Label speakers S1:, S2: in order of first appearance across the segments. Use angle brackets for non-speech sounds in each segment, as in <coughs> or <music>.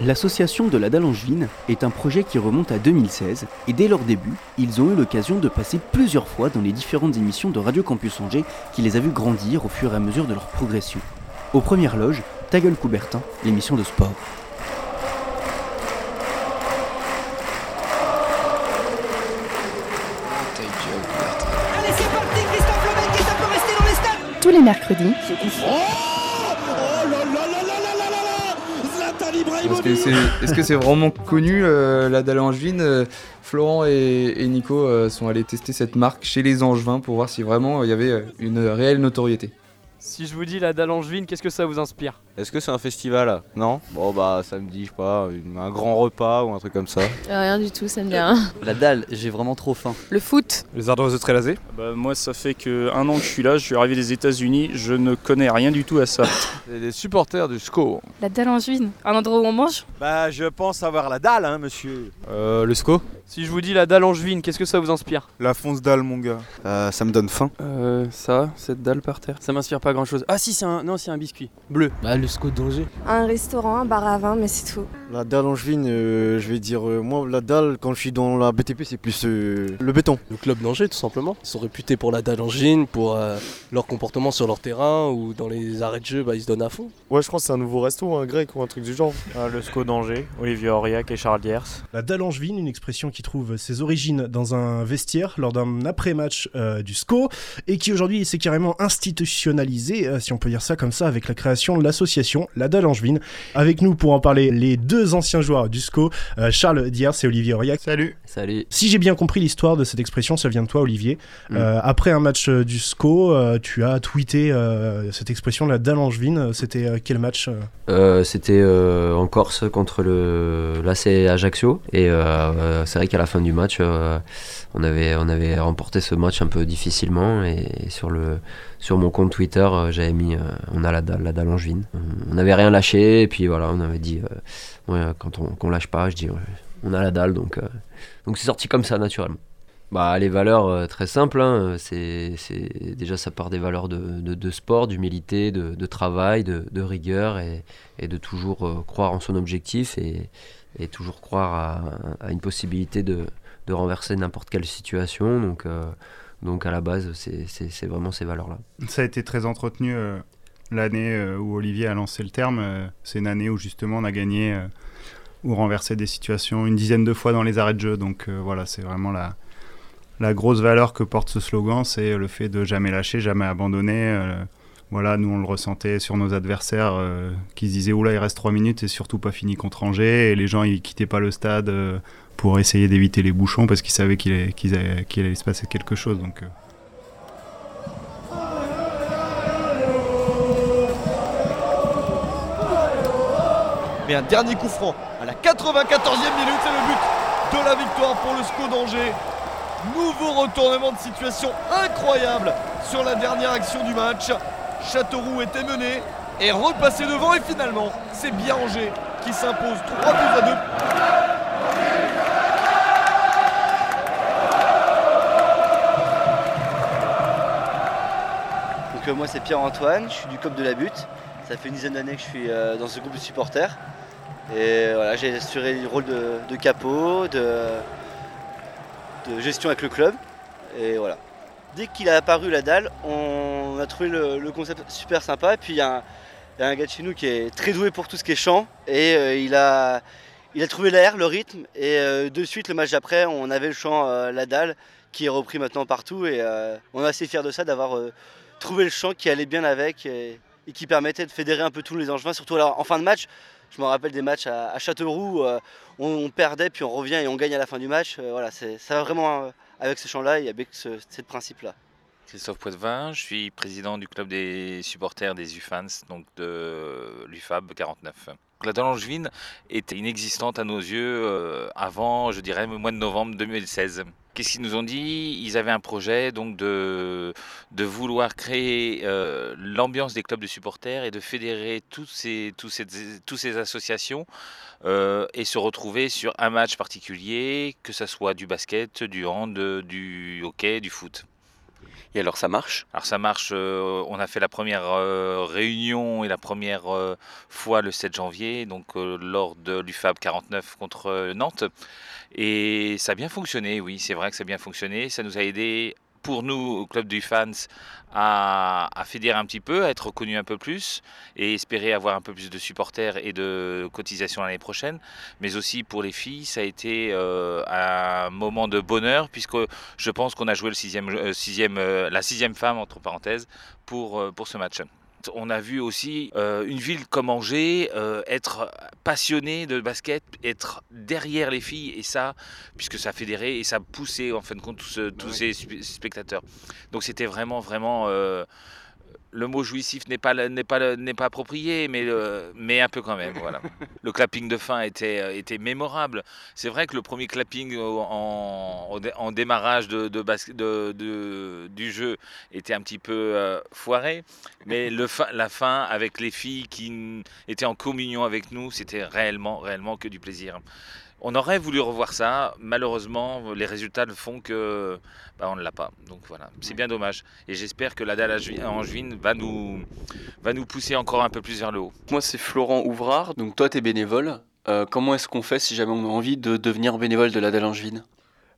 S1: L'association de la dalle angevine est un projet qui remonte à 2016 et dès leur début, ils ont eu l'occasion de passer plusieurs fois dans les différentes émissions de Radio Campus Angers qui les a vus grandir au fur et à mesure de leur progression. Aux premières loges, Ta gueule Coubertin, l'émission de sport.
S2: Allez, c'est parti, Christophe Lebet qui ça peut rester dans les stades
S3: Tous les mercredis,
S4: Est-ce que c'est est-ce que c'est vraiment connu euh, la dalle angevine euh, Florent et, et Nico euh, sont allés tester cette marque chez les Angevins pour voir si vraiment il y avait une réelle notoriété.
S5: Si je vous dis la dalle angevine, qu'est-ce que ça vous inspire
S6: Est-ce que c'est un festival là Non Bon bah ça me dit, je sais pas, une- un grand repas ou un truc comme ça.
S3: rien du tout, ça me dit rien.
S7: La dalle, j'ai vraiment trop faim.
S3: Le foot,
S8: Les ardoises de Trélazé
S9: Bah, moi, ça fait que un an que je suis là, je suis arrivé des États-Unis, je ne connais rien du tout à ça. <coughs>
S6: C'est des supporters du SCO.
S3: la dalle angevine, un endroit où on mange
S10: Bah, je pense avoir la dalle, hein, monsieur.
S8: Euh, le SCO
S5: Si je vous dis la dalle angevine, qu'est-ce que ça vous inspire
S8: La fonce dalle, mon gars.
S6: Euh, ça me donne faim.
S5: Euh, ça, cette dalle par terre. Ça m'inspire pas grand chose. Ah si, c'est un, non, c'est un biscuit bleu.
S7: Bah, le SCO d'Angers.
S3: Un restaurant, un bar à vin, mais c'est tout.
S10: La dalle angevine, euh, je vais dire, euh, moi, la dalle, quand je suis dans la BTP, c'est plus euh, le béton.
S7: Le club d'Angers, tout simplement. Ils sont réputés pour la dalle angevine, pour euh, leur comportement sur leur terrain ou dans les arrêts de jeu, bah, ils se donnent à fond.
S10: Ouais, je crois que c'est un nouveau resto, un grec ou un truc du genre.
S9: le SCO d'Angers, Olivier Aurillac et Charles Diers.
S11: La dalle angevine, une expression qui trouve ses origines dans un vestiaire lors d'un après-match euh, du SCO et qui aujourd'hui s'est carrément institutionnalisée, euh, si on peut dire ça comme ça, avec la création de l'association La Dalle Angevine. Avec nous pour en parler les deux anciens joueurs du SCO, euh, Charles Diers et Olivier Aurillac.
S10: Salut.
S7: Salut.
S11: Si j'ai bien compris l'histoire de cette expression, ça vient de toi, Olivier.
S7: Mm.
S11: Euh, après un match euh, du SCO, euh, tu as tweeté cette expression, la dalle angevine. C'était quel match
S7: C'était en Corse contre le l'AC Ajaccio. Et c'est vrai qu'à la fin du match, on, avait, on avait remporté ce match un peu difficilement. Et, sur, le, sur mon compte Twitter, j'avais mis on a la la dalle angevine. On- n'avait rien lâché. Et puis voilà, on avait dit ouais, quand on qu'on lâche pas, je dis ouais, on a la dalle. Donc euh, donc c'est sorti comme ça naturellement. Bah, les valeurs euh, très simples, hein, c'est, déjà ça part des valeurs de, de- sport, d'humilité, de, travail, de, rigueur et, de toujours euh, croire en son objectif et, toujours croire à, une possibilité de, renverser n'importe quelle situation. Donc, donc à la base, c'est, vraiment ces valeurs-là.
S12: Ça a été très entretenu l'année où Olivier a lancé le terme. c'est une année où justement on a gagné ou renversé des situations une dizaine de fois dans les arrêts de jeu. Donc euh, voilà, c'est vraiment la, la grosse valeur que porte ce slogan, c'est le fait de jamais lâcher, jamais abandonner. euh, voilà, nous on le ressentait sur nos adversaires euh, qui se disaient oula il reste 3 minutes et surtout pas fini contre Angers et les gens ils quittaient pas le stade pour essayer d'éviter les bouchons parce qu'ils savaient qu'il qu'il allait se passer quelque chose. Donc
S10: Mais un dernier coup franc la 94e minute, c'est le but de la victoire pour le SCO d'Angers. Nouveau retournement de situation incroyable sur la dernière action du match. Châteauroux était mené et repassé devant et finalement, c'est bien Angers qui s'impose 3 buts à 2.
S7: Donc euh, moi c'est Pierre-Antoine, je suis du COP de la Butte. Ça fait une dizaine d'années que je suis euh, dans ce groupe de supporters. Et voilà, j'ai assuré le rôle de, capot, de, gestion avec le club. Et voilà. Dès qu'il a apparu la dalle, on a trouvé le, concept super sympa. Et puis il y, a un- gars de chez nous qui est très doué pour tout ce qui est chant. Et euh, il, a, il a trouvé l'air, le rythme. Et euh, de suite, le match d'après, on avait le chant euh, La dalle qui est repris maintenant partout. Et on est assez fiers de ça, d'avoir trouvé le chant qui allait bien avec et, qui permettait de fédérer un peu tous les Angevins, surtout en fin de match. Je me rappelle des matchs à, Châteauroux, euh, on, perdait puis on revient et on gagne à la fin du match. Euh, voilà, ça va vraiment euh, avec ce chant-là et avec ce, principe-là.
S13: Christophe Poitvin, je suis président du club des supporters des UFANS, donc de l'UFAB 49. La dalle angevine était inexistante à nos yeux avant, je dirais, le mois de novembre 2016. Qu'est-ce qu'ils nous ont dit? Ils avaient un projet donc de, vouloir créer euh, l'ambiance des clubs de supporters et de fédérer tous ces associations euh, et se retrouver sur un match particulier, que ce soit du basket, du hand, du hockey, du foot.
S5: Et alors ça marche?
S13: Alors ça marche, euh, on a fait la première euh, réunion et la première euh, fois le 7 janvier, donc lors de l'UFAB 49 contre Nantes. Et ça a bien fonctionné, oui, c'est vrai que ça a bien fonctionné. Ça nous a aidé, pour nous, au club du fans, à, fédérer un petit peu, à être reconnu un peu plus et espérer avoir un peu plus de supporters et de cotisations l'année prochaine. Mais aussi pour les filles, ça a été euh, un moment de bonheur puisque je pense qu'on a joué le sixième, euh, euh, la sixième femme, entre parenthèses, pour, pour ce match. On a vu aussi euh, une ville comme Angers euh, être passionnée de basket, être derrière les filles, et ça, puisque ça a fédéré et ça a poussé en fin de compte tous, euh, ces spe- spectateurs. Donc c'était vraiment, vraiment. euh, le mot jouissif n'est pas, n'est pas, n'est pas approprié, mais, euh, mais un peu quand même. Voilà. Le clapping de fin était, euh, était mémorable. C'est vrai que le premier clapping au- en, en dé- en démarrage de, de bas- de- de- du jeu était un petit peu euh, foiré, mais <laughs> le fin- la fin avec les filles qui étaient en communion avec nous, c'était réellement, réellement que du plaisir. On aurait voulu revoir ça, malheureusement, les résultats ne font que bah, on ne l'a pas. Donc voilà, c'est bien dommage. Et j'espère que la dalle angevine va nous, va nous pousser encore un peu plus vers le haut.
S5: Moi, c'est Florent Ouvrard. Donc toi, tu es bénévole. Euh, comment est-ce qu'on fait si jamais on a envie de devenir bénévole de la Dalle Angevine?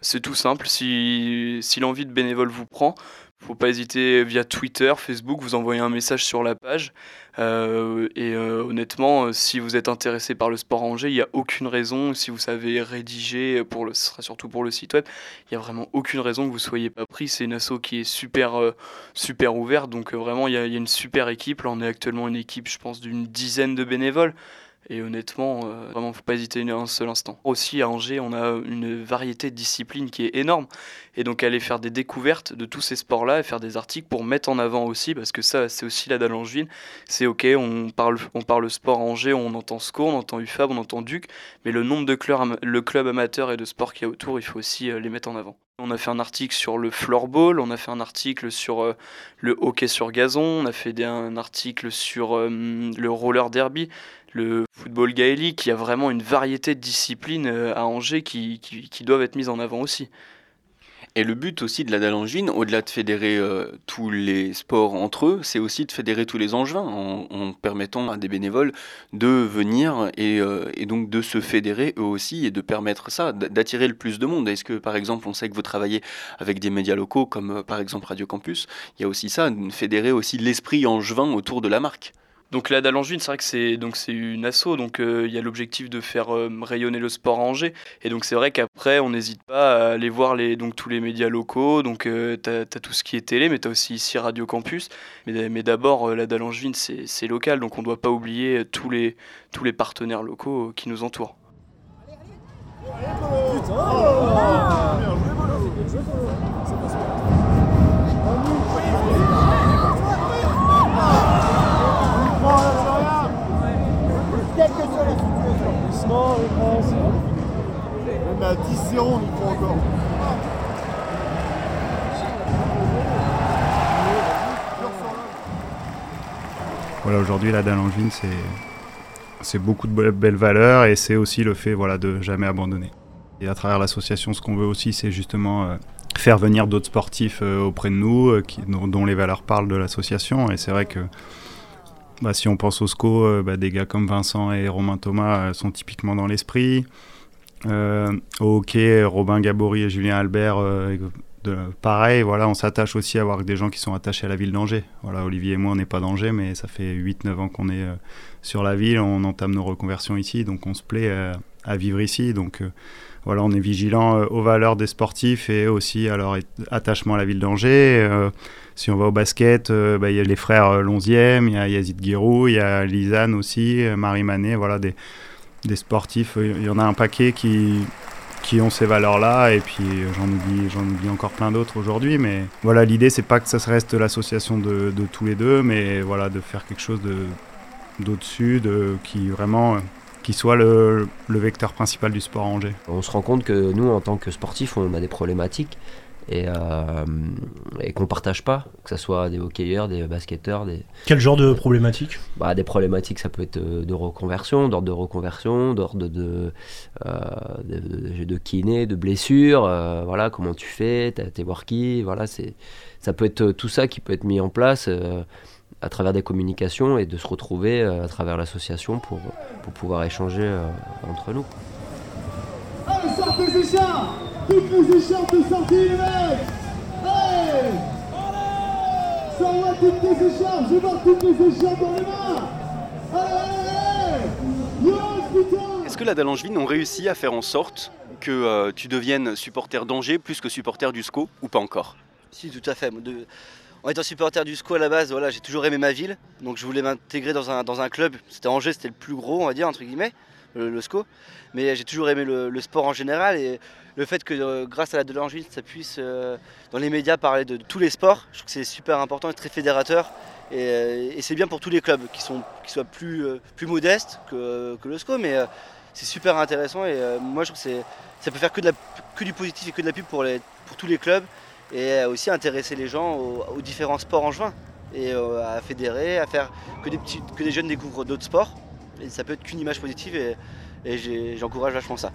S14: C'est tout simple, si, si l'envie de bénévole vous prend, faut pas hésiter via Twitter, Facebook, vous envoyez un message sur la page. Euh, et euh, honnêtement, euh, si vous êtes intéressé par le sport à Angers, il n'y a aucune raison, si vous savez rédiger, pour le, ce sera surtout pour le site web, il n'y a vraiment aucune raison que vous soyez pas pris. C'est une asso qui est super, super ouverte, donc vraiment, il y a une super équipe. Là, on est actuellement une équipe, je pense, d'une dizaine de bénévoles. Et honnêtement, euh, vraiment, faut pas hésiter un seul instant. Aussi, à Angers, on a une variété de disciplines qui est énorme. Et donc, aller faire des découvertes de tous ces sports-là et faire des articles pour mettre en avant aussi, parce que ça, c'est aussi la dalle. C'est OK, on parle, on parle sport à Angers, on entend SCO, on entend UFAB, on entend Duc, mais le nombre de clubs, le club amateur et de sport qu'il y a autour, il faut aussi euh, les mettre en avant. On a fait un article sur le floorball, on a fait un article sur euh, le hockey sur gazon, on a fait un article sur euh, le roller derby, le football gaélique. Il y a vraiment une variété de disciplines euh, à Angers qui- qui doivent être mises en avant aussi.
S5: Et le but aussi de la Dalle Angevine, au-delà de fédérer euh, tous les sports entre eux, c'est aussi de fédérer tous les Angevins en, permettant à des bénévoles de venir et, euh, et donc de se fédérer eux aussi et de permettre ça, d'attirer le plus de monde. Est-ce que par exemple, on sait que vous travaillez avec des médias locaux comme euh, par exemple Radio Campus, il y a aussi ça, fédérer aussi l'esprit angevin autour de la marque?
S14: Donc la Dalle Angevine, c'est vrai que c'est donc c'est une asso, donc euh, il y a l'objectif de faire euh, rayonner le sport à Angers. Et donc c'est vrai qu'après, on n'hésite pas à aller voir tous les médias locaux. Donc euh, tu as, tout ce qui est télé, mais tu aussi ici Radio Campus. Mais, d'abord, euh, la Dalle Angevine, c'est local, donc on ne doit pas oublier euh, tous les, partenaires locaux euh, qui nous entourent.
S15: À 10-0, on y croit encore.
S12: Voilà, aujourd'hui, la dalle c'est c'est beaucoup de be- belles valeurs et c'est aussi le fait voilà, de jamais abandonner. Et à travers l'association, ce qu'on veut aussi, c'est justement euh, faire venir d'autres sportifs euh, auprès de nous, euh, dont, les valeurs parlent de l'association. Et c'est vrai que bah, si on pense au SCO, bah, des gars comme Vincent et Romain Thomas sont typiquement dans l'esprit. Euh, au hockey, Robin Gabory et Julien Albert, euh, pareil, voilà, on s'attache aussi à avoir des gens qui sont attachés à la ville d'Angers. Voilà, Olivier et moi, on n'est pas d'Angers, mais ça fait 8-9 ans qu'on est euh, sur la ville, on entame nos reconversions ici, donc on se plaît à vivre ici. Donc voilà, on est vigilant aux valeurs des sportifs et aussi à leur attachement à la ville d'Angers. Si on va au basket, bah, il y a les frères Lonzième, il y a Yazid Guirou, il y a Lisanne aussi, Marie Manet, voilà, des, des sportifs. euh, Il y en a un paquet qui, qui ont ces valeurs-là, et puis j'en oublie, encore plein d'autres aujourd'hui. Mais voilà, l'idée, c'est pas que ça se reste l'association de, tous les deux, mais voilà, de faire quelque chose de d'au-dessus, de, qui vraiment. euh, qui soit le, le vecteur principal du sport à Angers.
S16: On se rend compte que nous, en tant que sportifs, on a des problématiques et, euh, et qu'on partage pas, que ce soit des hockeyeurs, des basketteurs, des...
S11: Quel genre de problématiques
S16: bah, Des problématiques, ça peut être euh, de reconversion, d'ordre de reconversion, d'ordre de, euh, de, de, de, kiné, de blessure, euh, voilà, comment tu fais, t'es worky, voilà, c'est, ça peut être tout ça qui peut être mis en place euh, à travers des communications et de se retrouver euh, à travers l'association pour, pour pouvoir échanger euh, entre nous.
S15: Allez, sortez les écharpes Toutes les écharpes de sortie, les mecs. Allez Sors-moi toutes les écharpes Je voir toutes les écharpes dans les mains. Allez, allez, allez Yes, putain.
S5: Est-ce que la Dallangevine ont réussi à faire en sorte que euh, tu deviennes supporter d'Angers plus que supporter du SCO ou pas encore?
S7: Si, tout à fait. De... En étant supporter du SCO à la base, voilà, j'ai toujours aimé ma ville, donc je voulais m'intégrer dans un, dans un club. C'était Angers, c'était le plus gros, on va dire, entre guillemets, le, SCO. Mais j'ai toujours aimé le, sport en général et le fait que euh, grâce à la Dallangeville, ça puisse euh, dans les médias parler de, tous les sports, je trouve que c'est super important et très fédérateur. Et, euh, c'est bien pour tous les clubs qui, sont, qui soient plus, plus modestes que, le SCO, mais c'est super intéressant et moi je trouve que ça peut faire que, du positif et que de la pub pour, tous les clubs et aussi intéresser les gens aux, différents sports en juin et à fédérer, à faire que des jeunes découvrent d'autres sports. Ça peut être qu'une image positive et j'encourage vachement ça.